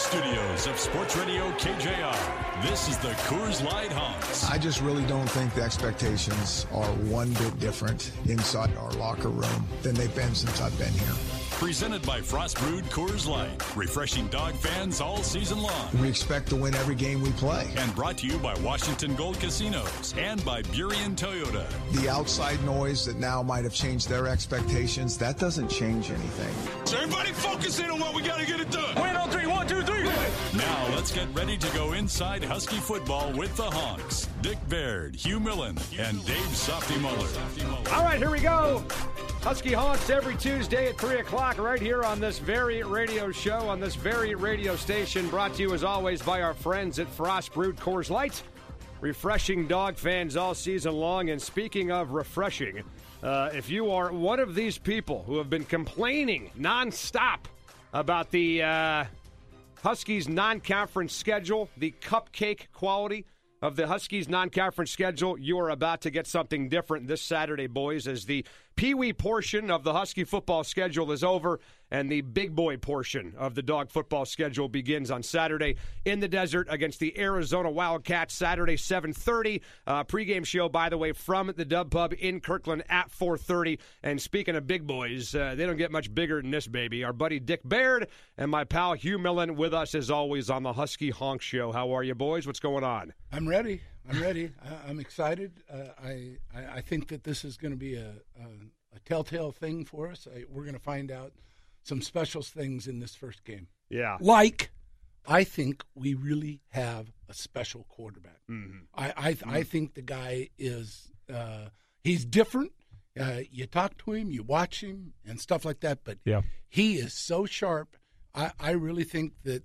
Studios of Sports Radio KJR, this is the Coors Light Honks. I just really don't think the expectations are one bit different inside our locker room than they've been since I've been here. Presented by Frost Brewed Coors Light, refreshing dog fans all season long. We expect to win every game we play. And brought to you by Washington Gold Casinos and by Burien Toyota. The outside noise that now might have changed their expectations, that doesn't change anything. So everybody focus in on what we got to get it done. Win on three, one, two, three. Now let's get ready to go inside Husky football with the Honks. Dick Baird, Hugh Millen, and Dave Softy Mahler. All right, here we go. Husky Honks every Tuesday at 3 o'clock, right here on this very radio show, on this very radio station, brought to you as always by our friends at Frost Brewed Coors Light. Refreshing dog fans all season long. And speaking of refreshing, uh, if you are one of these people who have been complaining nonstop about the uh, Huskies non conference schedule, the cupcake quality of the Huskies non conference schedule, you are about to get something different this Saturday, boys, as the Pee Wee portion of the Husky football schedule is over and the big boy portion of the dog football schedule begins on Saturday in the desert against the Arizona Wildcats. Saturday, 7:30. Uh, pregame show, by the way, from the Dub Pub in Kirkland at 4:30. And speaking of big boys, uh, they don't get much bigger than this baby. Our buddy Dick Baird and my pal Hugh Millen with us as always on the Husky Honk Show. How are you, boys? What's going on? I'm ready. I'm ready. I, I'm excited. Uh, I, I I think that this is going to be a, a a telltale thing for us. I, we're going to find out some special things in this first game. Yeah. Like, I think we really have a special quarterback. Mm-hmm. I I, I think the guy is uh, he's different. Uh, you talk to him, you watch him, and stuff like that. But Yeah. he is so sharp. I, I really think that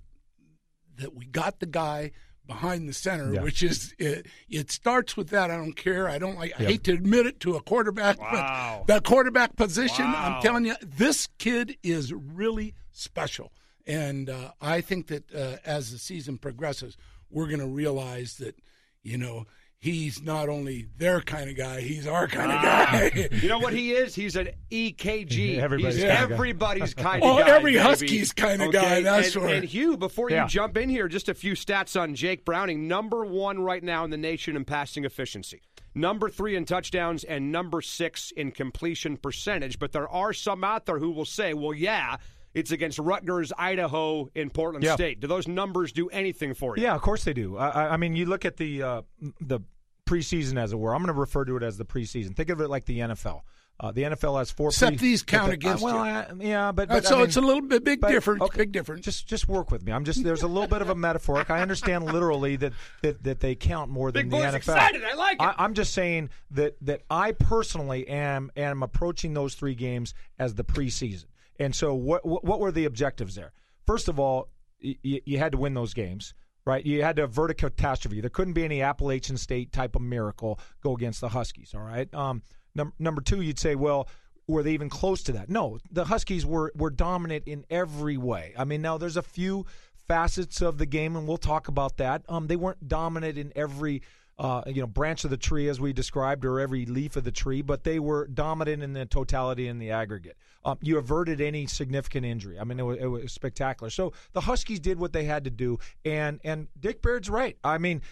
that we got the guy behind the center, Yeah. which is it, it starts with that. I don't care. I don't like. I hate to admit it to a quarterback, Wow. but that quarterback position, Wow. I'm telling you, this kid is really special. And uh, I think that uh, as the season progresses, we're going to realize that you know he's not only their kind of guy, he's our kind of guy. You know what he is? He's an OKG. Everybody's He's kind of guy. everybody's kind Oh, of guy. every baby. Husky's kind of guy, that's and, for- and Hugh, before you jump in here, just a few stats on Jake Browning. Number one right now in the nation in passing efficiency. Number three in touchdowns and number six in completion percentage. But there are some out there who will say, well, yeah, it's against Rutgers, Idaho, in Portland Yeah. State. Do those numbers do anything for you? Yeah, of course they do. I, I- I mean, you look at the uh, the preseason, as it were. I'm going to refer to it as the preseason. Think of it like the NFL. Uh, the NFL has four. Except pre- these count the- against uh, well. I, yeah, but, Uh, but I so mean- it's a little bit big but- difference. okay, Big difference. Just just work with me. I'm just there's a little bit of a metaphor. I understand literally that, that, that they count more than Big the boy's NFL. excited. I like it. I, I'm just saying that that I personally am am approaching those three games as the preseason. And so what what, what were the objectives there? First of all, y- y- you had to win those games. Right, you had to avert a catastrophe. There couldn't be any Appalachian State type of miracle go against the Huskies. All right. Um, num- number two, you'd say, well, were they even close to that? No, the Huskies were were dominant in every way. I mean, now there's a few facets of the game, and we'll talk about that. Um, they weren't dominant in every uh, you know branch of the tree as we described, or every leaf of the tree, but they were dominant in the totality in the aggregate. Um, you averted any significant injury. I mean, it was, it was spectacular. So the Huskies did what they had to do, and and Dick Baird's right. I mean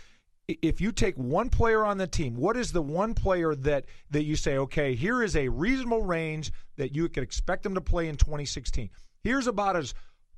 if you take one player on the team, what is the one player that that you say, okay, here is a reasonable range that you could expect them to play in 2016. Here's about as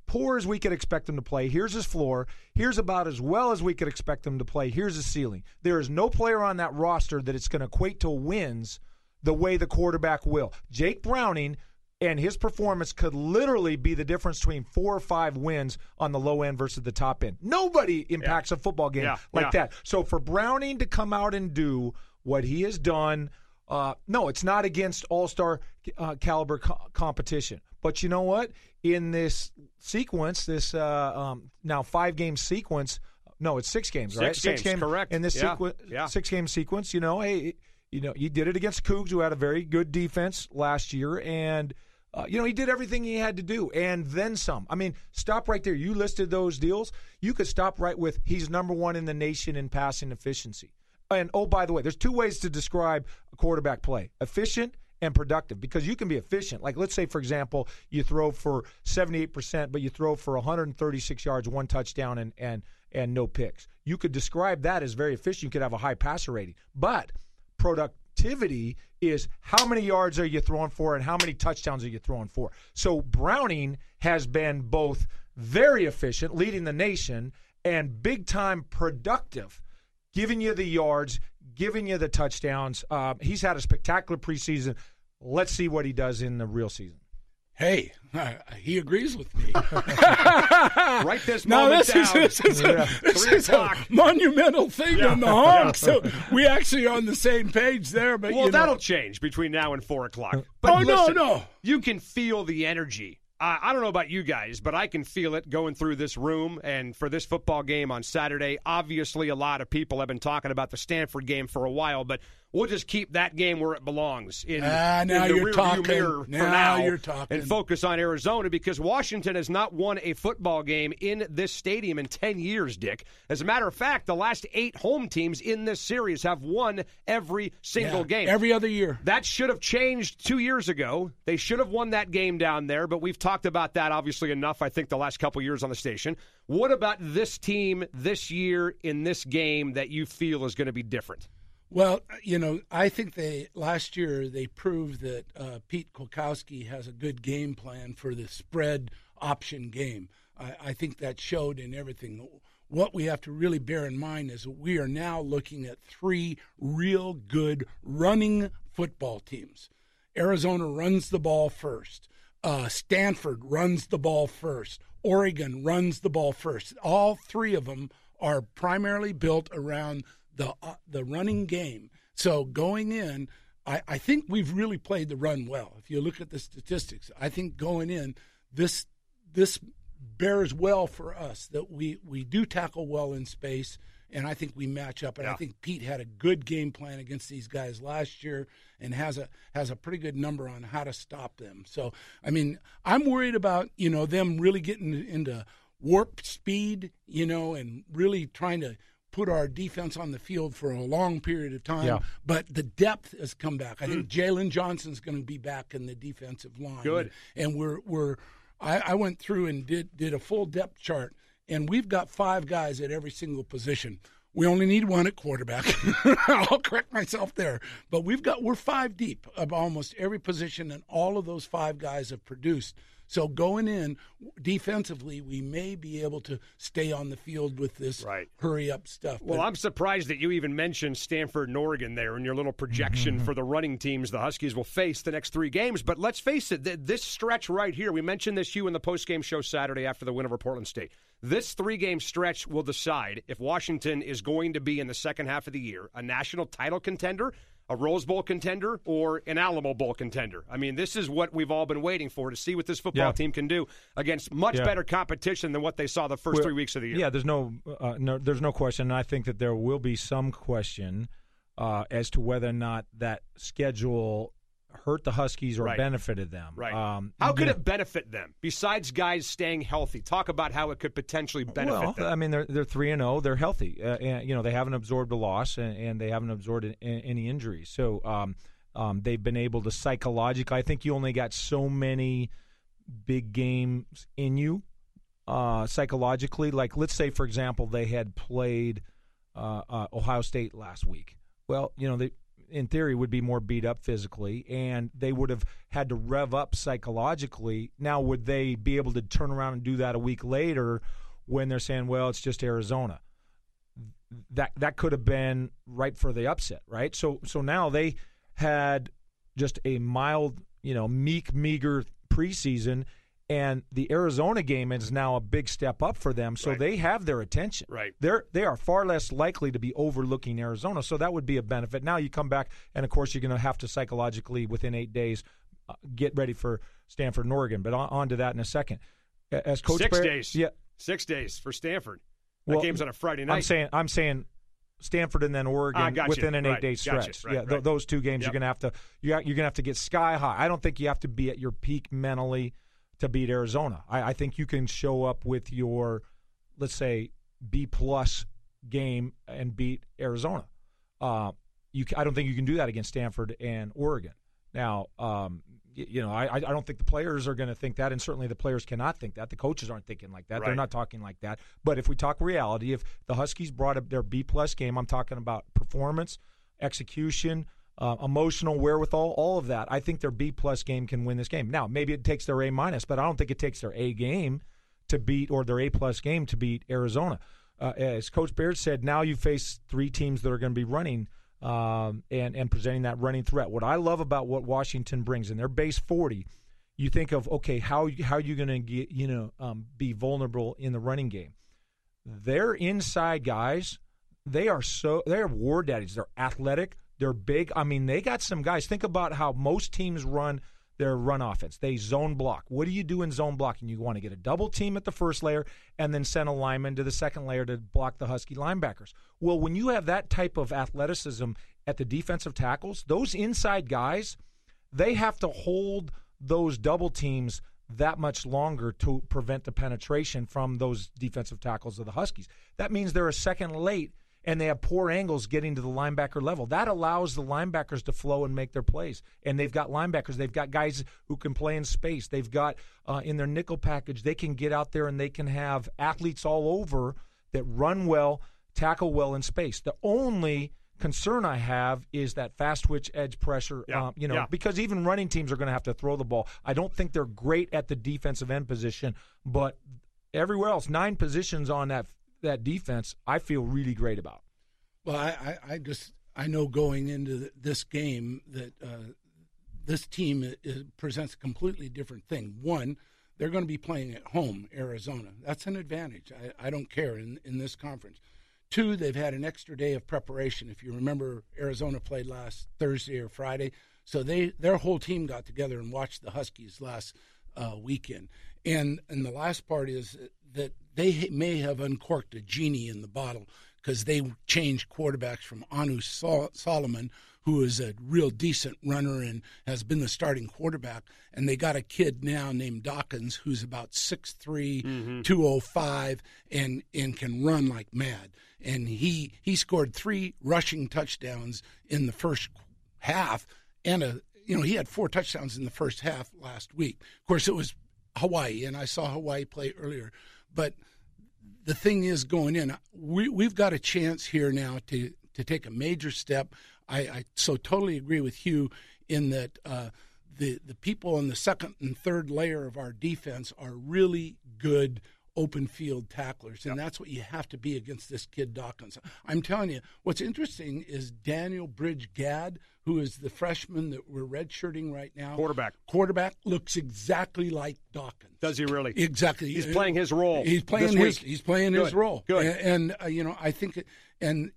poor as we could expect him to play. Here's his floor. Here's about as well as we could expect him to play. Here's his ceiling. There is no player on that roster that it's going to equate to wins the way the quarterback will. Jake Browning and his performance could literally be the difference between four or five wins on the low end versus the top end. Nobody impacts a football game Yeah, like yeah. that. So for Browning to come out and do what he has done. Uh, no, it's not against all star uh, caliber co- competition. But you know what? In this sequence, this uh, um, now five game sequence, no, it's six games, right? Six games, correct. In this Yeah, sequ- yeah. six game sequence, you know, hey, you know, he did it against Cougs, who had a very good defense last year, and uh, you know, he did everything he had to do, and then some. I mean, stop right there. You listed those deals. You could stop right with he's number one in the nation in passing efficiency. And oh, by the way, there's two ways to describe a quarterback play: efficient and productive. Because you can be efficient. Like let's say, for example, you throw for 78 percent, but you throw for 136 yards, one touchdown, and and and no picks. You could describe that as very efficient. You could have a high passer rating, but productivity is how many yards are you throwing for and how many touchdowns are you throwing for. So Browning has been both very efficient, leading the nation, and big time productive, giving you the yards, giving you the touchdowns. Uh, he's had a spectacular preseason. Let's see what he does in the real season. Hey, he agrees with me. Write this now moment this is this is, a, this is a monumental thing Yeah. on the Honks. So we actually are on the same page there. But Well, know, that'll change between now and four o'clock. But Oh, no, no. You can feel the energy. I I don't know about you guys, but I can feel it going through this room. And for this football game on Saturday, obviously a lot of people have been talking about the Stanford game for a while, but we'll just keep that game where it belongs in, Ah, now in the you're rearview talking. mirror for Now now. you're talking. And focus on Arizona because Washington has not won a football game in this stadium in 10 years, Dick. As a matter of fact, the last eight home teams in this series have won every single yeah, game. every other year. That should have changed two years ago. They should have won that game down there, but we've talked about that obviously enough, I think, the last couple years on the station. What about this team this year in this game that you feel is going to be different? Well, you know, I think they last year they proved that uh, Pete Kwiatkowski has a good game plan for the spread option game. I, I think that showed in everything. What we have to really bear in mind is we are now looking at three real good running football teams. Arizona runs the ball first. Uh, Stanford runs the ball first. Oregon runs the ball first. All three of them are primarily built around the uh, the running game. So going in, I, I think we've really played the run well. If you look at the statistics, I think going in, this this bears well for us that we we do tackle well in space, and I think we match up. And I think Pete had a good game plan against these guys last year, and has a has a pretty good number on how to stop them. So I mean, I'm worried about you know them really getting into warp speed, you know, and really trying to put our defense on the field for a long period of time. Yeah. But the depth has come back. I think hmm. Jalen Johnson's going to be back in the defensive line. Good. And we're we're I, I went through and did did a full depth chart, and we've got five guys at every single position. We only need one at quarterback. I'll correct myself there, but we've got we're five deep of almost every position, and all of those five guys have produced. So going in defensively, we may be able to stay on the field with this Right. hurry up stuff. Well, I'm surprised that you even mentioned Stanford and Oregon there in your little projection mm-hmm. for the running teams the Huskies will face the next three games. But let's face it, th- this stretch right here, we mentioned this you in the post-game show Saturday after the win over Portland State. This three game stretch will decide if Washington is going to be in the second half of the year a national title contender, a Rose Bowl contender, or an Alamo Bowl contender. I mean, this is what we've all been waiting for to see what this football Yeah. team can do against much Yeah. better competition than what they saw the first Well, three weeks of the year. Yeah, there's no, uh, no, there's no question. And I think that there will be some question uh, as to whether or not that schedule hurt the Huskies or Right. benefited them. Right. Um, how could you it benefit them besides guys staying healthy? Talk about how it could potentially benefit well, them. I mean, they're they're three and zero. They're healthy. Uh, and, you know, they haven't absorbed a loss and, and they haven't absorbed a- a- any injuries. So um, um, they've been able to psychologically. I think you only got so many big games in you uh, psychologically. Like, let's say, for example, they had played uh, uh, Ohio State last week. Well, you know, they in theory would be more beat up physically, and they would have had to rev up psychologically. Now, would they be able to turn around and do that a week later when they're saying, "Well, it's just Arizona"? That that could have been ripe for the upset, right? So so now they had just a mild, you know, meek, meager preseason, and the Arizona game is now a big step up for them, so Right. they have their attention. Right. They're they are far less likely to be overlooking Arizona, so that would be a benefit. Now you come back, and of course you're going to have to psychologically within eight days uh, get ready for Stanford and Oregon. But on, on to that in a second. As Coach Six Bear- days. yeah. Six days for Stanford. That Well, game's on a Friday night. I'm saying I'm saying Stanford and then Oregon Ah, gotcha. within an Right. eight day Gotcha. stretch. Right, yeah, right. th- those two games Yep. you're gonna have to you're gonna have to get sky high. I don't think you have to be at your peak mentally to beat Arizona. I, I think you can show up with your let's say B plus game and beat Arizona. Uh, you I don't think you can do that against Stanford and Oregon. Now, um, y- you know, I, I I don't think the players are going to think that, and certainly the players cannot think that. The coaches aren't thinking like that. They're not talking like that. But if we talk reality, if the Huskies brought up their B plus game, I'm talking about performance, execution, uh, emotional wherewithal, all of that. I think their B plus game can win this game. Now, maybe it takes their A minus, but I don't think it takes their A game to beat or their A plus game to beat Arizona. Uh, as Coach Baird said, now you face three teams that are going to be running um, and and presenting that running threat. What I love about what Washington brings in their base forty, you think of okay, how how are you going to get you know um, be vulnerable in the running game? Their inside guys, they are so they are war daddies. They're athletic. They're big. I mean, they got some guys. Think about how most teams run their run offense. They zone block. What do you do in zone blocking? You want to get a double team at the first layer and then send a lineman to the second layer to block the Husky linebackers. Well, when you have that type of athleticism at the defensive tackles, those inside guys, they have to hold those double teams that much longer to prevent the penetration from those defensive tackles of the Huskies. That means they're a second late and they have poor angles getting to the linebacker level. That allows the linebackers to flow and make their plays. And they've got linebackers. They've got guys who can play in space. They've got uh, in their nickel package, they can get out there and they can have athletes all over that run well, tackle well in space. The only concern I have is that fast twitch edge pressure. Yeah, Um, you know, yeah. because even running teams are going to have to throw the ball. I don't think they're great at the defensive end position, but everywhere else, nine positions on that that defense, I feel really great about. Well, I, I, I just I know going into th- this game that uh, this team i- i- presents a completely different thing. One, they're going to be playing at home, Arizona. That's an advantage. I, I don't care in in this conference. Two, they've had an extra day of preparation. If you remember, Arizona played last Thursday or Friday, so they their whole team got together and watched the Huskies last uh, weekend. And and the last part is that they may have uncorked a genie in the bottle because they changed quarterbacks from Anu Sol- Solomon, who is a real decent runner and has been the starting quarterback, and they got a kid now named Dawkins who's about 6'3", mm-hmm. 205, and and can run like mad. And he he scored three rushing touchdowns in the first half, and a you know he had four touchdowns in the first half last week. Of course, it was Hawaii, and I saw Hawaii play earlier, but the thing is going in we, we've got a chance here now to, to take a major step. I, I so totally agree with hugh in that uh, the, the people in the second and third layer of our defense are really good open field tacklers and that's what you have to be against this kid dawkins. I'm telling you what's interesting is daniel bridge gadd who is the freshman that we're redshirting right now Quarterback. quarterback looks exactly like dawkins Does he really? Exactly. He's playing his role He's playing his. week. He's playing his role. Good. And, and uh, you know, I think, and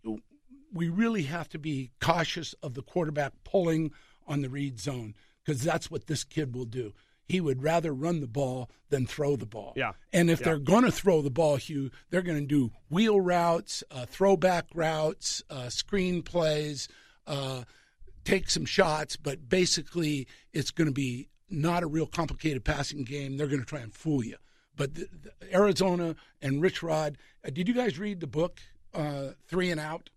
we really have to be cautious of the quarterback pulling on the read zone because that's what this kid will do. He would rather run the ball than throw the ball. Yeah. And if Yeah. they're going to throw the ball, Hugh, they're going to do wheel routes, uh, throwback routes, uh, screen plays, uh, take some shots, but basically it's going to be not a real complicated passing game. They're going to try and fool you. But the, the Arizona and Rich Rod, uh, did you guys read the book uh, Three and Out?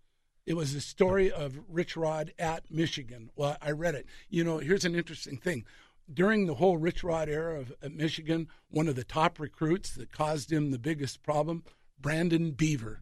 It was the story of Rich Rod at Michigan. Well, I read it. You know, here's an interesting thing. During the whole Rich Rod era of at Michigan, one of the top recruits that caused him the biggest problem, Brandon Beaver,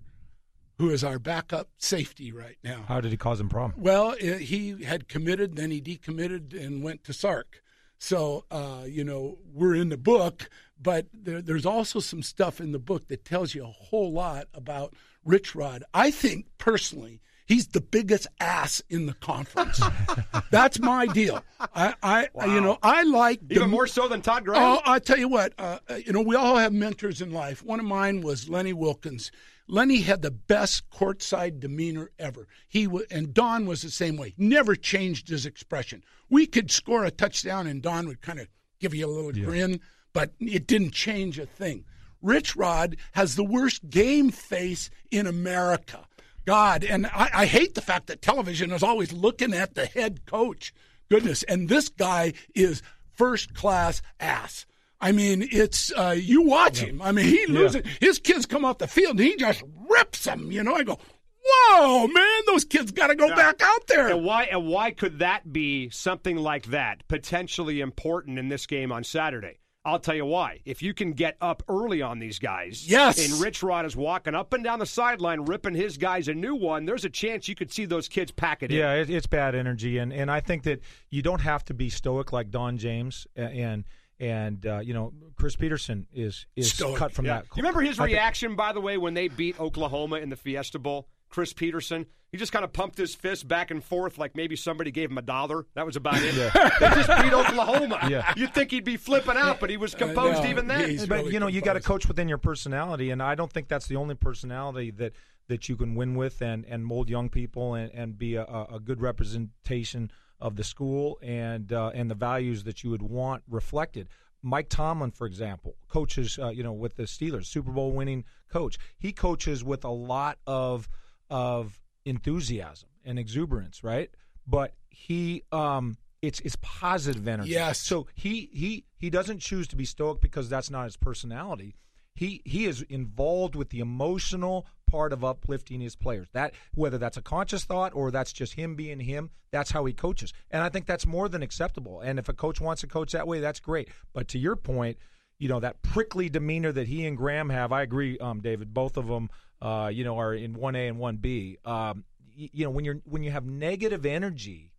who is our backup safety right now. How did he cause him problem? Well, he had committed, then he decommitted and went to Sark. So, uh, you know, we're in the book, but there, there's also some stuff in the book that tells you a whole lot about Rich Rod. I think personally, He's the biggest ass in the conference. That's my deal. I, I you know, I like Even the- more so than Todd Graham? Oh, I tell you what, uh, you know, we all have mentors in life. One of mine was Lenny Wilkens. Lenny had the best courtside demeanor ever. He w- and Don was the same way. Never changed his expression. We could score a touchdown, and Don would kind of give you a little grin, but it didn't change a thing. Rich Rod has the worst game face in America. God, and I, I hate the fact that television is always looking at the head coach. Goodness, and this guy is first class ass. I mean, it's uh, you watch him. I mean, he loses. His kids come off the field, and he just rips them. You know, I go, whoa, man, those kids got to go back out there. And why and why could that be something like that potentially important in this game on Saturday? I'll tell you why. If you can get up early on these guys, Yes. and Rich Rod is walking up and down the sideline ripping his guys a new one, there's a chance you could see those kids pack it in. Yeah, it, it's bad energy, and and I think that you don't have to be stoic like Don James a- and and uh, you know Chris Petersen is is Stoic, cut from Yeah. that. You remember his I think- reaction, by the way, when they beat Oklahoma in the Fiesta Bowl? Chris Petersen. He just kind of pumped his fist back and forth like maybe somebody gave him a dollar. That was about it. they just beat Oklahoma. Yeah. You'd think he'd be flipping out, but he was composed know. even then. But really you know you got to coach within your personality, and I don't think that's the only personality that that you can win with and and mold young people and and be a, a a good representation of the school and uh, and the values that you would want reflected. Mike Tomlin, for example, coaches uh, you know with the Steelers, Super Bowl winning coach. He coaches with a lot of of enthusiasm and exuberance, right? But he um it's it's positive energy. Yes. So he he he doesn't choose to be stoic because that's not his personality. He he is involved with the emotional part of uplifting his players. That whether that's a conscious thought or that's just him being him, that's how he coaches. And I think that's more than acceptable. And if a coach wants to coach that way, that's great. But to your point, you know that prickly demeanor that he and Graham have. I agree, um, David. Both of them, uh, you know, are in one A and one B. Um, y- you know, when you're when you have negative energy,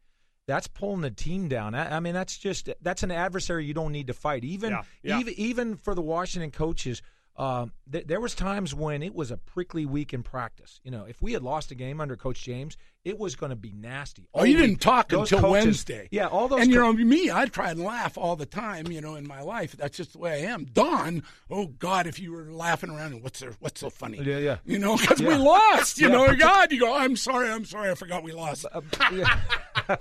that's pulling the team down. I, I mean, that's just that's an adversary you don't need to fight. Even Yeah, yeah. even even for the Washington coaches, um, th- there was times when it was a prickly week in practice. You know, if we had lost a game under Coach James, it was going to be nasty. Oh, you All didn't talk Those until coaches- Wednesday. Yeah, all those. And you co- know me, I try and laugh all the time. You know, in my life, that's just the way I am. Don, oh God, if you were laughing around, what's there? What's so funny? Yeah, yeah. You know, because we lost. You Yeah, know, God, you go. I'm sorry. I'm sorry. I forgot we lost. Yeah.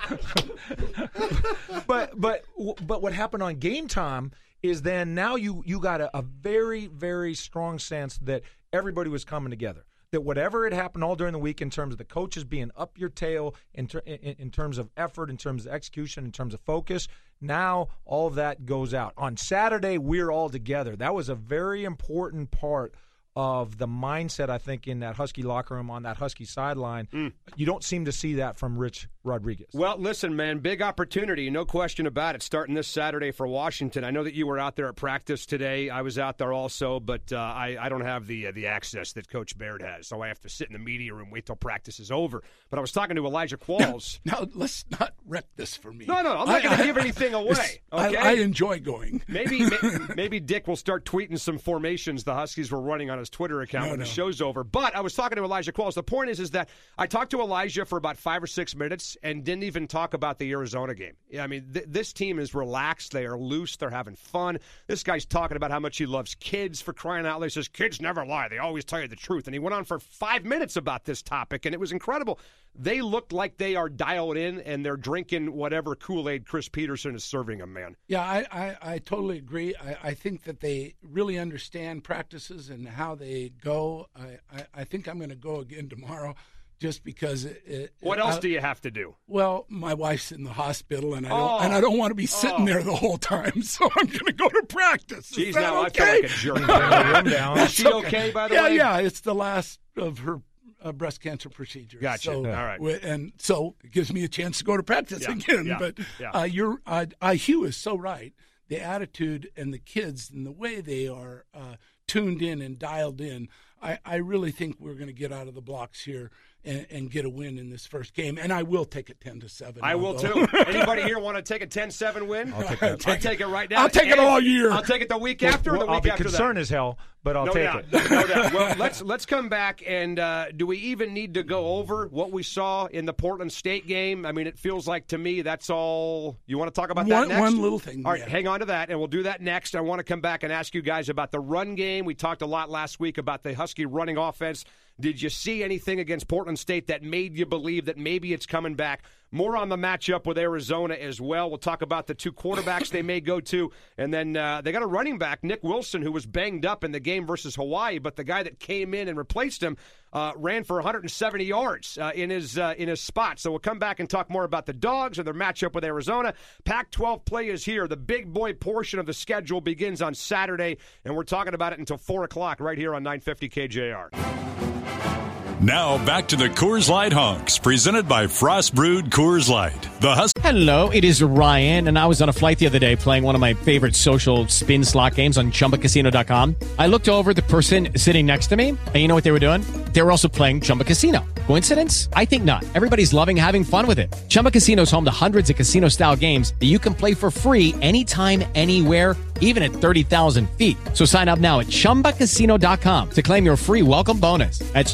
but but but what happened on game time is then now you you got a, a very very strong sense that everybody was coming together. That whatever had happened all during the week in terms of the coaches being up your tail in, ter- in, in terms of effort, in terms of execution, in terms of focus, now all of that goes out. On Saturday, we're all together. That was a very important part of the mindset, I think, in that Husky locker room on that Husky sideline. You don't seem to see that from Rich Rodriguez. Well, listen, man, big opportunity, no question about it. Starting this Saturday for Washington. I know that you were out there at practice today. I was out there also, but uh, I, I don't have the uh, the access that Coach Baird has, so I have to sit in the media room, wait till practice is over. But I was talking to Elijah Qualls. Now let's not rep this for me. No, no, I'm not going to give anything away. I- Okay, I, enjoy going. Maybe may- maybe Dick will start tweeting some formations the Huskies were running on his Twitter account No, when no. the show's over. But I was talking to Elijah Qualls. The point is, is that I talked to Elijah for about five or six minutes and didn't even talk about the Arizona game. I mean, th- this team is relaxed. They are loose. They're having fun. This guy's talking about how much he loves kids for crying out loud. He says, "Kids never lie. They always tell you the truth." And he went on for five minutes about this topic, and it was incredible. They look like they are dialed in and they're drinking whatever Kool Aid Chris Petersen is serving them, man. Yeah, I, I, I totally agree. I, I think that they really understand practices and how they go. I, I, I think I'm going to go again tomorrow just because it. it What else I- do you have to do? Well, my wife's in the hospital, and I don't, Oh. and I oh. don't want to be sitting Oh. there the whole time. So I'm going to go to practice. Geez, now okay? I feel like a jerk. Is she okay, by the yeah, way? Yeah yeah. It's the last of her uh, breast cancer procedure. Gotcha. So, All right. And so it gives me a chance to go to practice Yeah, again. yeah, but yeah. Uh, you're, uh, uh, Hugh is so right. The attitude and the kids and the way they are uh, tuned in and dialed in. I, I really think we're going to get out of the blocks here and, and get a win in this first game. And I will take it ten to seven. I will although- too. Anybody here want to take a 10-7 win? I'll take that. I'll take it right now. I'll take it all year. I'll take it the week after. or Well, the I'll week be after concerned that. as hell, but I'll no take doubt. it. No doubt. Well, let's let's come back and uh, do we even need to go over what we saw in the Portland State game? I mean, it feels like to me that's all. You want to talk about that One- next? one little thing, All right, yeah. hang on to that, and we'll do that next. I want to come back and ask you guys about the run game. We talked a lot last week about the Husky running offense. Did you see anything against Portland State that made you believe that maybe it's coming back? More on the matchup with Arizona as well. We'll talk about the two quarterbacks they may go to, and then uh, they got a running back, Nick Wilson, who was banged up in the game versus Hawaii, but the guy that came in and replaced him uh, ran for 170 yards uh, in his uh, in his spot. So we'll come back and talk more about the Dogs and their matchup with Arizona. Pac-12 play is here. The big boy portion of the schedule begins on Saturday, and we're talking about it until four o'clock right here on 950 KJR. Now back to the Coors Light Honks, presented by Frost Brewed Coors Light. The Husky. Hello, it is Ryan, and I was on a flight the other day playing one of my favorite social spin slot games on chumbacasino.com. I looked over the person sitting next to me, and you know what they were doing? They were also playing Chumba Casino. Coincidence? I think not. Everybody's loving having fun with it. Chumba Casino is home to hundreds of casino style games that you can play for free anytime, anywhere, even at 30,000 feet. So sign up now at chumbacasino.com to claim your free welcome bonus. That's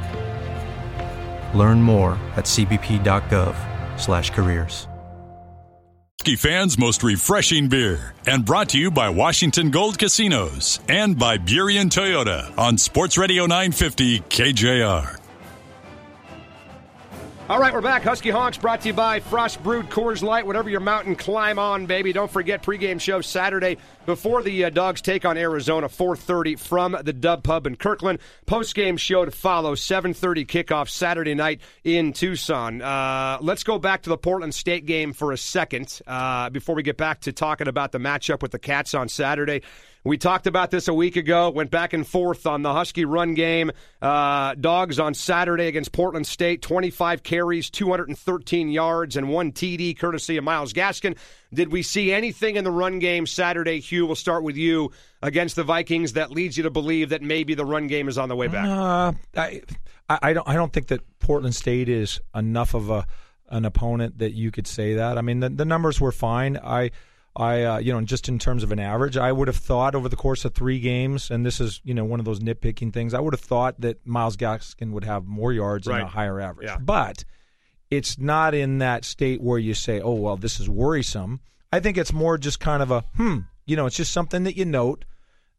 Learn more at cbp.gov/careers. Husky fans' most refreshing beer. And brought to you by Washington Gold Casinos and by Burien Toyota on Sports Radio 950 KJR. All right, we're back. Husky Honks brought to you by Frost Brewed Coors Light. Whatever your mountain, climb on, baby. Don't forget pregame show Saturday before the uh, Dogs take on Arizona, 4:30 from the Dub Pub in Kirkland. Postgame show to follow, 7:30 kickoff Saturday night in Tucson. Uh, let's go back to the Portland State game for a second uh, before we get back to talking about the matchup with the Cats on Saturday. We talked about this a week ago, went back and forth on the Husky run game. Uh, dogs on Saturday against Portland State, 25 carries, 213 yards, and one TD courtesy of Myles Gaskin. Did we see anything in the run game Saturday, Hugh? We'll start with you against the Vikings that leads you to believe that maybe the run game is on the way back. Uh, I, I don't I don't think that Portland State is enough of a an opponent that you could say that. I mean, the, the numbers were fine. I I uh, you know just in terms of an average, I would have thought over the course of three games, and this is you know one of those nitpicking things. I would have thought that Myles Gaskin would have more yards Right. and a higher average, Yeah. but it's not in that state where you say, "Oh well, this is worrisome." I think it's more just kind of a hmm. You know, it's just something that you note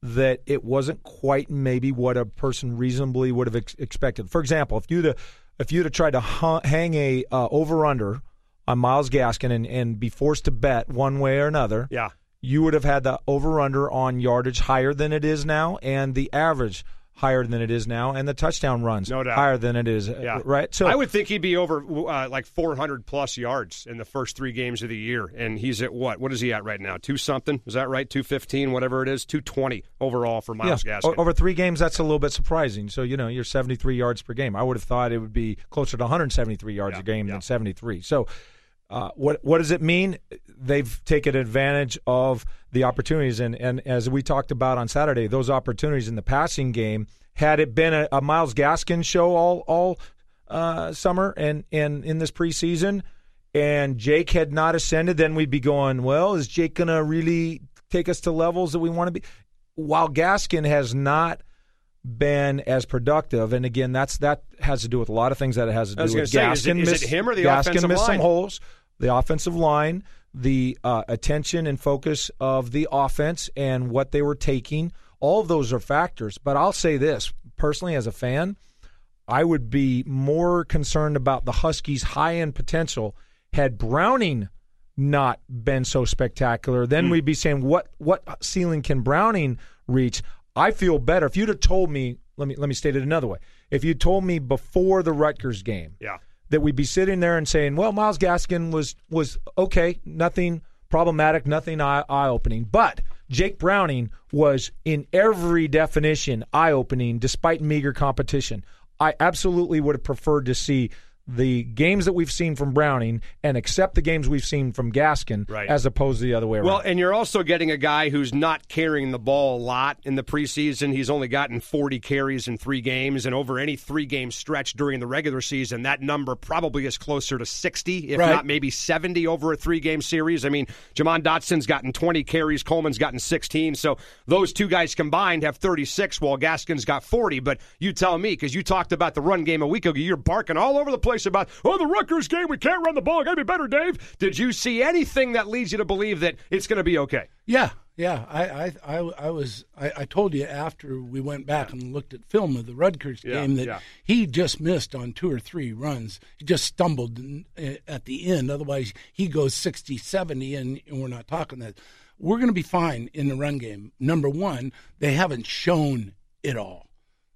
that it wasn't quite maybe what a person reasonably would have ex- expected. For example, if you'd have, if you'd have tried to hang a uh, over under on Myles Gaskin and, and be forced to bet one way or another, Yeah. you would have had the over under on yardage higher than it is now, and the average higher than it is now, and the touchdown runs No doubt. higher than it is. uh, Yeah. right. So I would think he'd be over uh, like 400 plus yards in the first three games of the year, and he's at what? What is he at right now? Two something? Is that right? 215, whatever it is. 220 overall for Myles yeah, Gaskin. o- over three games, that's a little bit surprising. So you know, you're 73 yards per game. I would have thought it would be closer to 173 yards Yeah, a game yeah. than 73. So, uh, what what does it mean? They've taken advantage of the opportunities, and and as we talked about on Saturday, those opportunities in the passing game. Had it been a, a Myles Gaskin show all all uh, summer and and in this preseason, and Jake had not ascended, then we'd be going, well, is Jake going to really take us to levels that we want to be? While Gaskin has not been as productive, and again, that's that has to do with a lot of things that it has to do with gonna say, is it- Gaskin. is it him or the Gaskin offensive missed line? some holes. The offensive line, the uh, attention and focus of the offense, and what they were taking. All of those are factors. But I'll say this personally, as a fan, I would be more concerned about the Huskies' high end potential had Browning not been so spectacular. Then we'd be saying, what what ceiling can Browning reach? I feel better if you'd have told me. Let me let me state it another way. if you told me before the Rutgers game Yeah. That we'd be sitting there and saying, "Well, Myles Gaskin was was okay, nothing problematic, nothing eye opening," but Jake Browning was in every definition eye opening, despite meager competition. I absolutely would have preferred to see the games that we've seen from Browning and accept the games we've seen from Gaskin Right. as opposed to the other way around. Well, and you're also getting a guy who's not carrying the ball a lot in the preseason. He's only gotten 40 carries in three games, and over any three game stretch during the regular season, that number probably is closer to 60, if Right. not maybe 70 over a three game series. I mean, Jomon Dotson's gotten 20 carries, Coleman's gotten 16. So those two guys combined have 36, while Gaskin's got 40. But you tell me, because you talked about the run game a week ago, you're barking all over the place about, oh, the Rutgers game, we can't run the ball, gotta be better, Dave. Did you see anything that leads you to believe that it's going to be okay? Yeah, yeah. I, I, I, I was. I, I told you after we went back and looked at film of the Rutgers Yeah, game that yeah. he just missed on two or three runs. He just stumbled eh, at the end. Otherwise, he goes 60, 70, and, and we're not talking that. We're going to be fine in the run game. Number one, they haven't shown it all.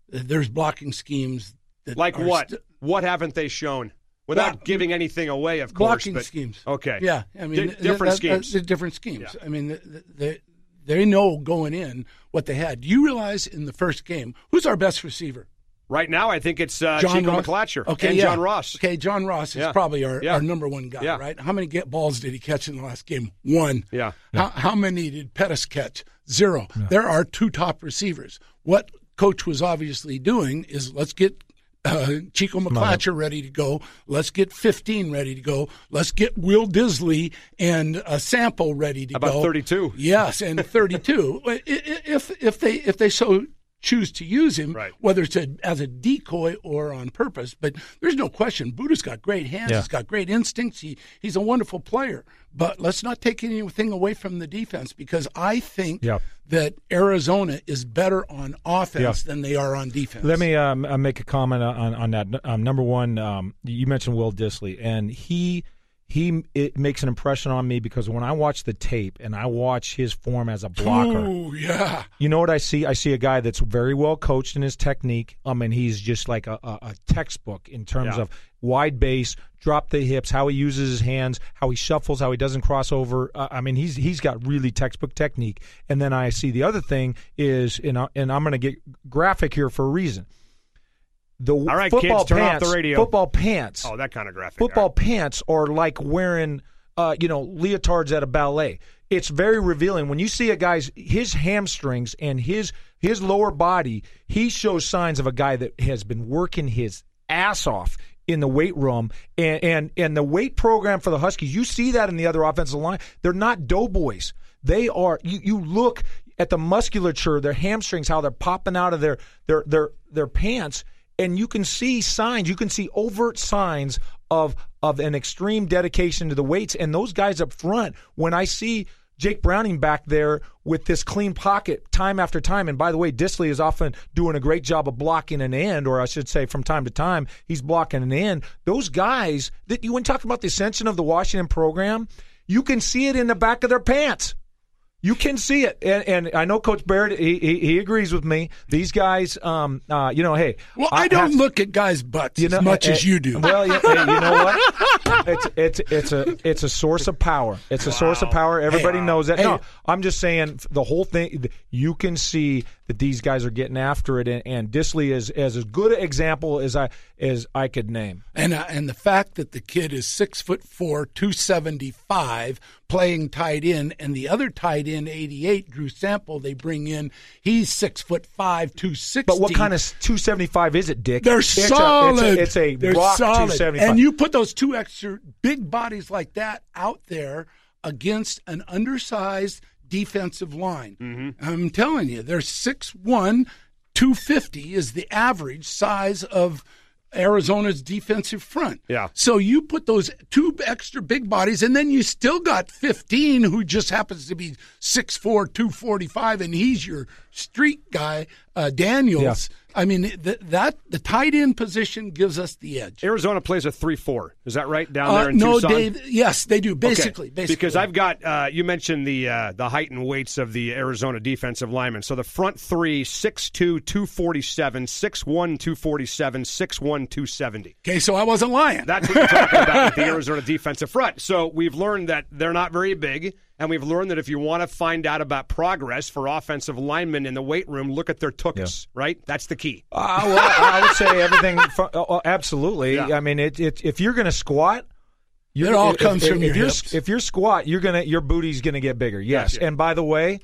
There's blocking schemes Like are what? st- what haven't they shown? Without Block- giving anything away, of course. blocking but- schemes. Okay. Yeah, I mean, Di- th- different that- schemes. that's- different schemes. Yeah. I mean, th- th- they they know going in what they had. Do you realize in the first game who's our best receiver? Right now, I think it's uh, John Chico Ross? McClatcher Okay, and yeah. John Ross. Okay, John Ross is Yeah. probably our, Yeah. our number one guy, Yeah. right? How many get balls did he catch in the last game? One. Yeah. How, how many did Pettis catch? Zero. There are two top receivers. What coach was obviously doing is let's get uh, Chico McClatcher ready to go. Let's get 15 ready to go. Let's get Will Dissly and a sample ready to go. About 32. Yes, and 32. I- i- if if they if they so choose to use him, Right. whether it's a, as a decoy or on purpose. But there's no question, Budda's got great hands. Yeah. He's got great instincts. He he's a wonderful player. But let's not take anything away from the defense because I think Yeah. that Arizona is better on offense than they are on defense. Let me um, uh, make a comment on on that. Um, number one, um, you mentioned Will Dissly, and he he it makes an impression on me because when I watch the tape and I watch his form as a blocker, Ooh, yeah. you know what I see? I see a guy that's very well coached in his technique. I mean, he's just like a, a, a textbook in terms Yeah. of wide base, drop the hips, how he uses his hands, how he shuffles, how he doesn't cross over. Uh, I mean, he's he's got really textbook technique. And then I see the other thing is, and, I, and I'm going to get graphic here for a reason. The All right, football kids, turn off pants, the radio. Football pants Oh, that kind of graphic. football All right. pants are like wearing uh, you know leotards at a ballet it's very revealing when you see a guy's his hamstrings and his his lower body he shows signs of a guy that has been working his ass off in the weight room and and, and the weight program for the huskies you see that in the other offensive line they're not doughboys they are you, you look at the musculature their hamstrings how they're popping out of their their their their pants and you can see signs, you can see overt signs of of an extreme dedication to the weights. And those guys up front, when I see Jake Browning back there with this clean pocket time after time, and by the way, Dissly is often doing a great job of blocking an end, or I should say, from time to time, he's blocking an end. Those guys that you when talk about the ascension of the Washington program, you can see it in the back of their pants. You can see it, and, and I know Coach Baird. He, he, he agrees with me. These guys, um, uh, you know, hey, Well, I, don't look at guys' butts as much eh, as you do. Well, yeah, hey, you know what? It's it's it's a it's a source of power. It's a source of power. Everybody Hey, knows that. hey. No, I'm just saying the whole thing. You can see that these guys are getting after it, and, and Dissly is as as good an example as I as I could name. And uh, and the fact that the kid is six foot four, two seventy five, playing tight end, and the other tight end, eighty eight, Drew Sample, they bring in, he's six foot five, two sixty. But what kind of 275 is it, Dick? They're It's a- solid. It's a, it's a They're rock solid. 275. And you put those two extra big bodies like that out there against an undersized defensive line. Mm-hmm. I'm telling you, they're 6'1", 250 is the average size of Arizona's defensive front. Yeah. So you put those two extra big bodies, and then you still got 15 who just happens to be 6'4", 245, and he's your street guy, uh, Daniels. I mean, th- that the tight end position gives us the edge. Arizona plays a three-four. Is that right down Uh, there in no, Tucson? No, Dave. Yes, they do. Basically, Okay, basically. Because I've got uh, you mentioned the uh, the height and weights of the Arizona defensive linemen. So the front three, 6'2", 247, 6'1", 247, 6'1", 270. Okay, so I wasn't lying. That's what you're talking about with the Arizona defensive front. So we've learned that they're not very big, and we've learned that if you want to find out about progress for offensive linemen in the weight room, look at their tuchus, right? That's the key. Uh, well, I would say everything. From, oh, oh, absolutely. Yeah. I mean, it, it, if you're going to squat, you're, It all if- comes if, from if your you're, hips. If you're squat, you're gonna your booty's going to get bigger. Yes. Gotcha. And by the way,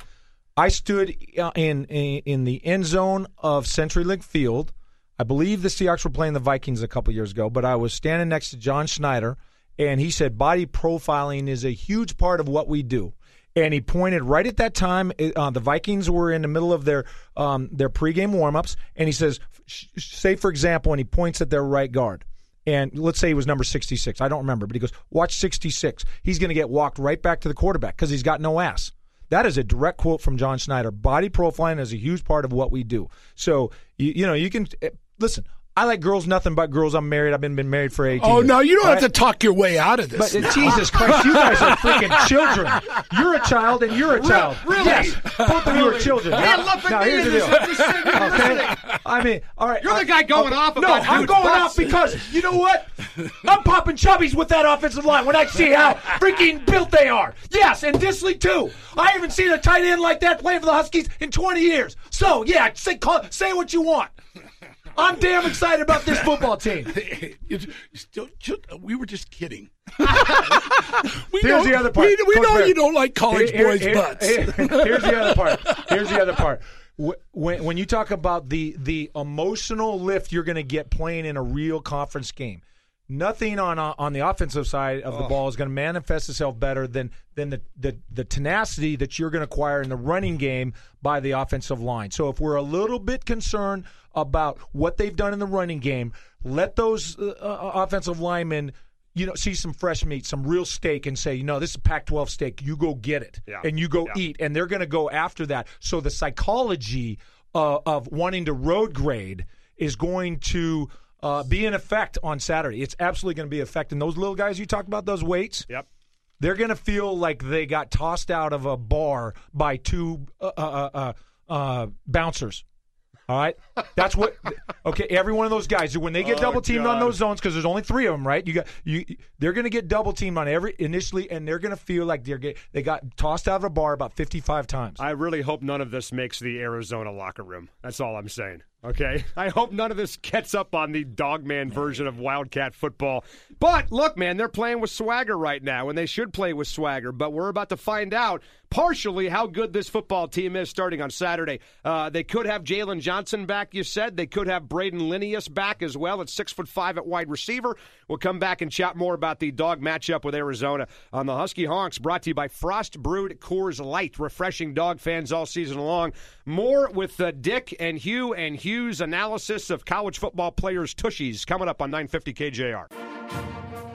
I stood uh, in, in in the end zone of CenturyLink Field. I believe the Seahawks were playing the Vikings a couple years ago, but I was standing next to John Schneider, and he said body profiling is a huge part of what we do. And he pointed right at that time. Uh, the Vikings were in the middle of their um, their pregame warmups, and he says, "Say for example," and he points at their right guard. And let's say he was number 66. I don't remember, but he goes, Watch 66. He's going to get walked right back to the quarterback because he's got no ass. That is a direct quote from John Schneider. Body profiling is a huge part of what we do. So, you, you know, you can eh, listen. I like girls nothing but girls. I'm married. I've been, been married for 18 oh years. no, you don't All have to talk your way out of this. But uh, Jesus Christ, you guys are freaking children. You're a child and you're a child. really? Yes, both of you are children. Man, Now- look at now, me here's the deal. just- just sitting here Okay? I mean, all right. You're the guy going okay. off No, I'm going off because you know what? I'm popping chubbies with that offensive line when I see how freaking built they are. Yes, and Dissly too. I haven't seen a tight end like that playing for the Huskies in 20 years. So yeah, say call, say what you want. I'm damn excited about this football team. You still- ju- we were just kidding. we Here's know, the other part. We, we know Baird. you don't like college Here- boys' here- butts. here- here's the other part. Here's the other part. When when you talk about the the emotional lift you're going to get playing in a real conference game, nothing on uh, on the offensive side of the ball is going to manifest itself better than than the, the the tenacity that you're going to acquire in the running game by the offensive line. So if we're a little bit concerned about what they've done in the running game, let those uh, uh, offensive linemen you know, see some fresh meat, some real steak, and say, you know, this is Pac-12 steak. You go get it, Yeah. and you go Yeah. eat, and they're going to go after that. So the psychology uh, of wanting to road grade is going to uh, be in effect on Saturday. It's absolutely going to be effect. And those little guys you talked about, those weights, Yep. they're going to feel like they got tossed out of a bar by two uh, uh, uh, uh, bouncers. All right, that's what. Okay, every one of those guys when they get Oh, double teamed on those zones because there's only three of them, right? You got you. They're going to get double teamed on every initially, and they're going to feel like they're get, they got tossed out of a bar about 55 times. I really hope none of this makes the Arizona locker room. That's all I'm saying. Okay? I hope none of this gets up on the dogman version of Wildcat football. But look, man, they're playing with swagger right now, and they should play with swagger. But we're about to find out partially how good this football team is starting on Saturday. Uh, they could have Jalen Johnson back, you said. They could have Braden Linnaeus back as well at six foot five at wide receiver. We'll come back and chat more about the dog matchup with Arizona on the Husky Honks, brought to you by Frost Brewed Coors Light, refreshing dog fans all season long. More with uh, Dick and Hugh and Hugh's analysis of college football players' tushies coming up on 950 KJR.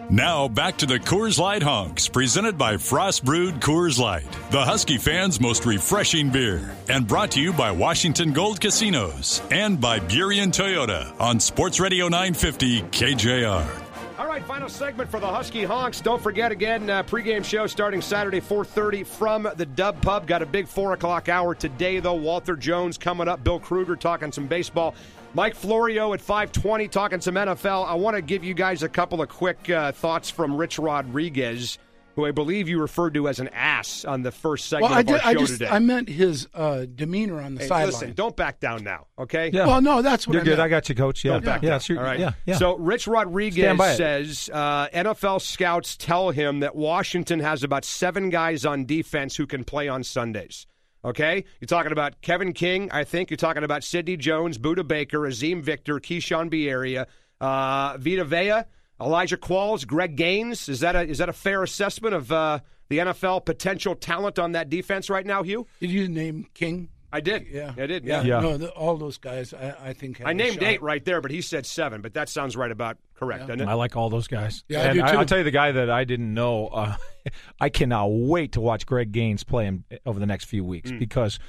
Now back to the Coors Light Honks, presented by Frost Brewed Coors Light, the Husky fans' most refreshing beer, and brought to you by Washington Gold Casinos and by Burien Toyota on Sports Radio 950 KJR. All right, final segment for the Husky Honks. Don't forget again, uh, pregame show starting Saturday 4:30 from the Dub Pub. Got a big four o'clock hour today, though. Walter Jones coming up. Bill Krueger talking some baseball. Mike Florio at 5:20 talking some NFL. I want to give you guys a couple of quick uh, thoughts from Rich Rodriguez, who I believe you referred to as an ass on the first segment Well, I, of our did, I show just today. I meant his uh, demeanor on the Hey, sideline. listen, don't back down now, okay? Yeah. Well, no, that's what You're I good. meant. I got you, coach. Yeah, Don't back yeah, down. sure. All right. yeah, yeah. So Rich Rodriguez Stand by it. says uh, NFL scouts tell him that Washington has about seven guys on defense who can play on Sundays. Okay, you're talking about Kevin King. I think you're talking about Sidney Jones, Budda Baker, Azeem Victor, Keishawn Bierria, uh, Vita Vea, Elijah Qualls, Greg Gaines. Is that a is that a fair assessment of uh, the NFL potential talent on that defense right now, Hugh? Did you name King? I did. Yeah, I did. Yeah. Yeah. No, the, all those guys, I, I think. Have I a named shot. eight right there, but he said seven. But that sounds right about correct, doesn't it? I like all those guys. Yeah, I and do too. will tell you the guy that I didn't know. Uh, I cannot wait to watch Greg Gaines play him over the next few weeks Mm. because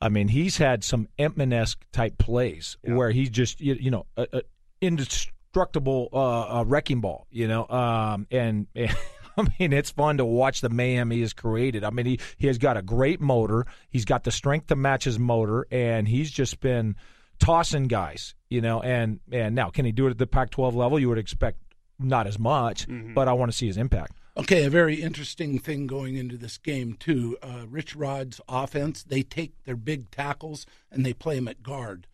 I mean, he's had some Entman esque type plays where he's just you, you know a, a indestructible uh, uh, wrecking ball, you know, um, and. and I mean, it's fun to watch the mayhem he has created. I mean, he, he has got a great motor. He's got the strength to match his motor, and he's just been tossing guys, you know. And and now, can he do it at the Pac-12 level? You would expect not as much, but I want to see his impact. Okay, a very interesting thing going into this game too. Uh, Rich Rod's offense, they take their big tackles and they play them at guard.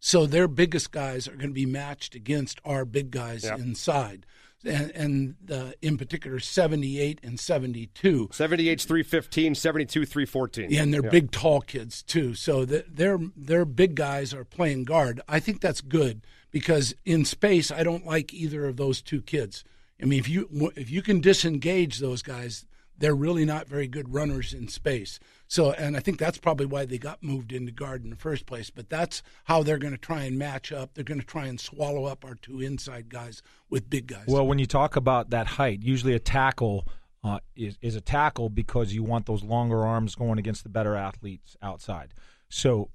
So their biggest guys are going to be matched against our big guys inside. And, and uh, in particular, 78 and 72. 78's 315, 72 314. Yeah, and they're big, tall kids too. So the, their their big guys are playing guard. I think that's good because in space, I don't like either of those two kids. I mean, if you if you can disengage those guys, they're really not very good runners in space. So, and I think that's probably why they got moved into guard in the first place. But that's how they're going to try and match up. They're going to try and swallow up our two inside guys with big guys. Well, when you talk about that height, usually a tackle uh, is is a tackle because you want those longer arms going against the better athletes outside. So,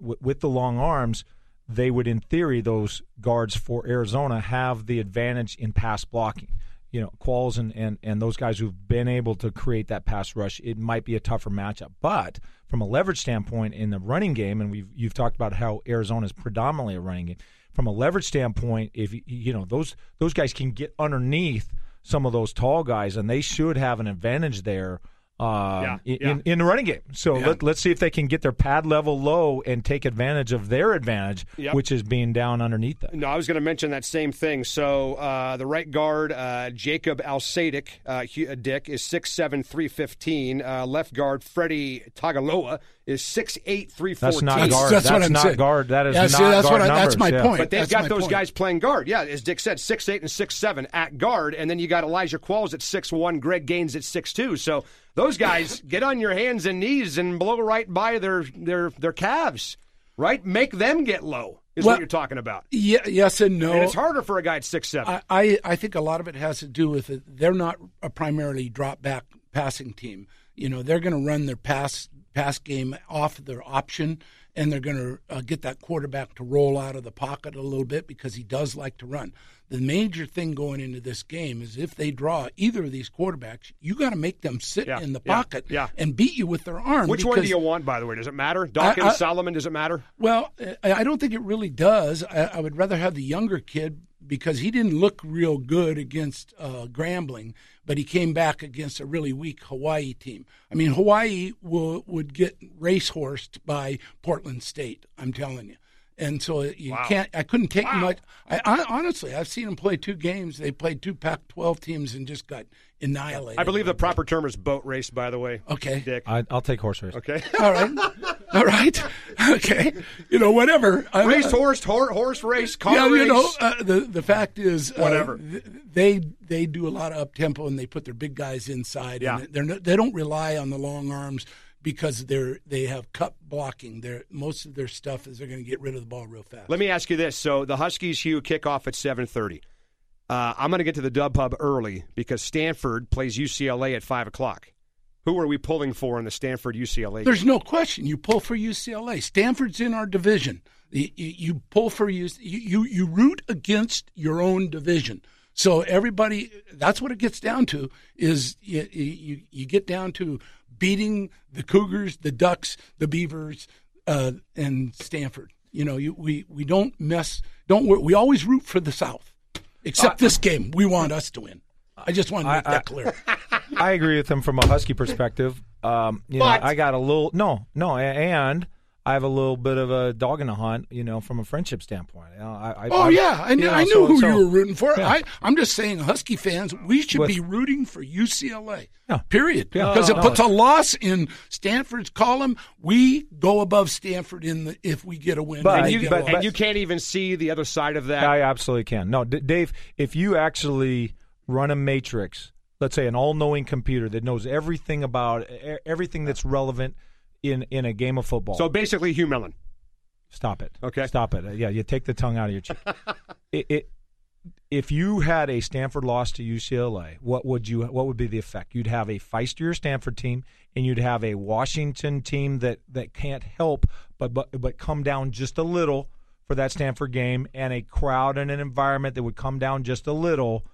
w- with the long arms, they would, in theory, those guards for Arizona have the advantage in pass blocking. You know, Qualls and, and, and those guys who've been able to create that pass rush, it might be a tougher matchup. But from a leverage standpoint in the running game, and we've you've talked about how Arizona is predominantly a running game. From a leverage standpoint, if you- know those those guys can get underneath some of those tall guys, and they should have an advantage there um, Yeah, in, yeah. in in the running game. So Yeah. let, let's see if they can get their pad level low and take advantage of their advantage, Yep. which is being down underneath that. No, I was going to mention that same thing. So uh, the right guard, uh, Jacob Alsadek, uh, uh, Dick, is 6'7", 315. Uh, left guard, Freddie Tagaloa, is 6'8", 314. That's not That's- guard. that's That's, what I'm not saying. guard. That is Yeah, not see, that's guard what I- that's my yeah. point. But they've That's got those point. guys playing guard. Yeah, as Dick said, six eight and six seven at guard, and then you got Elijah Qualls at six one, Greg Gaines at six two. So those guys get on your hands and knees and blow right by their their their calves, right? Make them get low is Well- what you're talking about. yeah, yes and no. And it's harder for a guy at six seven. I, I, I think a lot of it has to do with it. They're not a primarily drop back passing team. You know, they're going to run their pass pass game off their option, and they're going to uh, get that quarterback to roll out of the pocket a little bit because he does like to run. The major thing going into this game is if they draw either of these quarterbacks, you got to make them sit Yeah, in the pocket yeah. and beat you with their arm. Which one do you want, by the way? Does it matter? Dawkins, I- Solomon, does it matter? well, I I don't think it really does. I, I would rather have the younger kid because he didn't look real good against uh, Grambling, but he came back against a really weak Hawaii team. I mean, Hawaii would get racehorsed by Portland State. I'm telling you. And so you can't. I couldn't take much. I, I honestly, I've seen them play two games. They played two Pac-12 teams and just got annihilated. I believe the proper term is boat race, by the way. Okay. Dick. I, I'll take horse race. Okay. All right. All right. Okay. You know, whatever. I- race horse, hor- horse race, car yeah, race. you know, uh, the the fact is, uh, Whatever. th- they they do a lot of up tempo and they put their big guys inside. Yeah. and they're no, they don't rely on the long arms because they're they have cut blocking. They're most of their stuff is they're going to get rid of the ball real fast. Let me ask you this: So the Huskies, Hugh, kick off at seven thirty. Uh, I'm going to get to the Dub Pub early because Stanford plays UCLA at five o'clock. Who are we pulling for in the Stanford UCLA? There's no question. You pull for UCLA. Stanford's in our division. You, you, you pull for you, you you root against your own division. So everybody, that's what it gets down to. Is you you, you get down to beating the Cougars, the Ducks, the Beavers, uh, and Stanford. You know, you, we we don't mess. Don't we always root for the South, except this game. We want us to win. I just want to make I- that I- clear. I agree with him from a Husky perspective. Um, you know, I got a little no, no, and I have a little bit of a dog in the hunt. You know, from a friendship standpoint. You know, I, I, Oh I- yeah, I, kn- you know, I knew so- who so- you were rooting for. Yeah. I, I'm just saying, Husky fans, we should With- be rooting for UCLA. Yeah. Period. Yeah. Because it No, puts no. a loss in Stanford's column. We go above Stanford in the if we get a win. But- and and you, get a but- and you can't even see the other side of that. I absolutely can. No, D- Dave, if you actually run a matrix, let's say an all-knowing computer that knows everything about e- everything that's relevant in in a game of football. so basically, Hugh Millen. Stop it. Okay. Stop it. Yeah, you take the tongue out of your cheek. it, it if you had a Stanford loss to UCLA, what would you what would be the effect? You'd have a feistier Stanford team, and you'd have a Washington team that that can't help but but but come down just a little for that Stanford game, and a crowd and an environment that would come down just a little.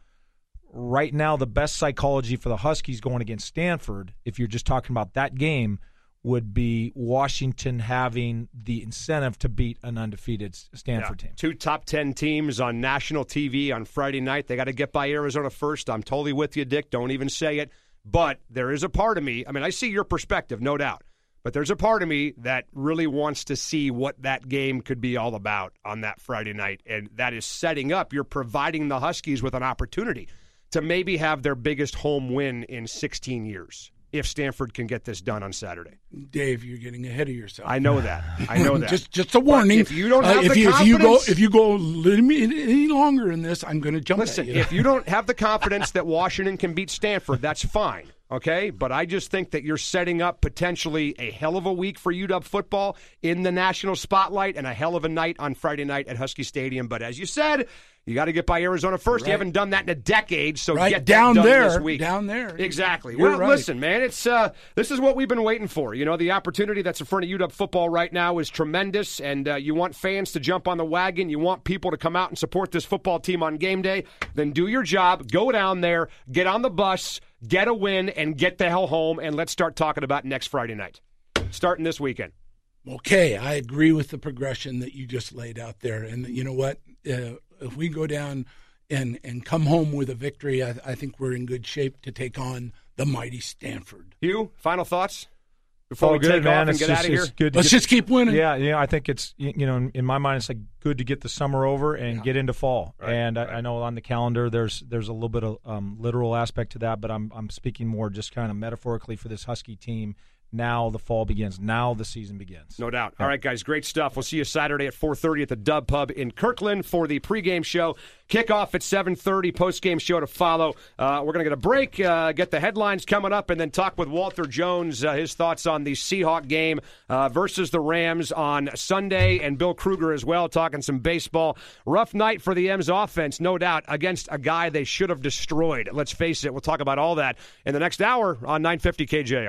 Right now, the best psychology for the Huskies going against Stanford, if you're just talking about that game, would be Washington having the incentive to beat an undefeated Stanford Yeah. team. Two top 10 teams on national TV on Friday night. They got to get by Arizona first. I'm totally with you, Dick. Don't even say it. But there is a part of me, I mean, I see your perspective, no doubt. But there's a part of me that really wants to see what that game could be all about on that Friday night. And that is setting up. You're providing the Huskies with an opportunity to maybe have their biggest home win in 16 years if Stanford can get this done on Saturday. Dave, you're getting ahead of yourself. I know that. I know that. just, just a warning. But if you don't Uh, have if the you, if you go, if you go any, any longer in this, I'm going to jump. Listen, you. if you don't have the confidence that Washington can beat Stanford, that's fine. Okay, but I just think that you're setting up potentially a hell of a week for UW football in the national spotlight and a hell of a night on Friday night at Husky Stadium. But as you said, you got to get by Arizona first. You haven't done that in a decade, so Right, get down there, this week. down there. Exactly. You're well, right. listen, man, it's uh, this is what we've been waiting for. You know, the opportunity that's in front of UW football right now is tremendous, and uh, you want fans to jump on the wagon. You want people to come out and support this football team on game day. Then do your job. Go down there, get on the bus, get a win, and get the hell home. And let's start talking about next Friday night, starting this weekend. Okay, I agree with the progression that you just laid out there, and you know what? Uh, if we go down and and come home with a victory, I, I think we're in good shape to take on the mighty Stanford. You final thoughts before we good, take man. off and It's get just- out of here? good Let's get- just keep winning. Yeah, yeah. I think it's you know in- in my mind it's like good to get the summer over and get into fall. and I, I know on the calendar there's there's a little bit of um, literal aspect to that, but I'm I'm speaking more just kind of metaphorically for this Husky team. Now the fall begins. Now the season begins. No doubt. All right, guys, great stuff. We'll see you Saturday at 4:30 at the Dub Pub in Kirkland for the pregame show. Kickoff at 7:30. Postgame show to follow. Uh, we're going to get a break, uh, get the headlines coming up, and then talk with Walter Jones. Uh, his thoughts on the Seahawk game uh, versus the Rams on Sunday, and Bill Krueger as well, talking some baseball. Rough night for the M's offense, no doubt, against a guy they should have destroyed. Let's face it. We'll talk about all that in the next hour on 950 KJR.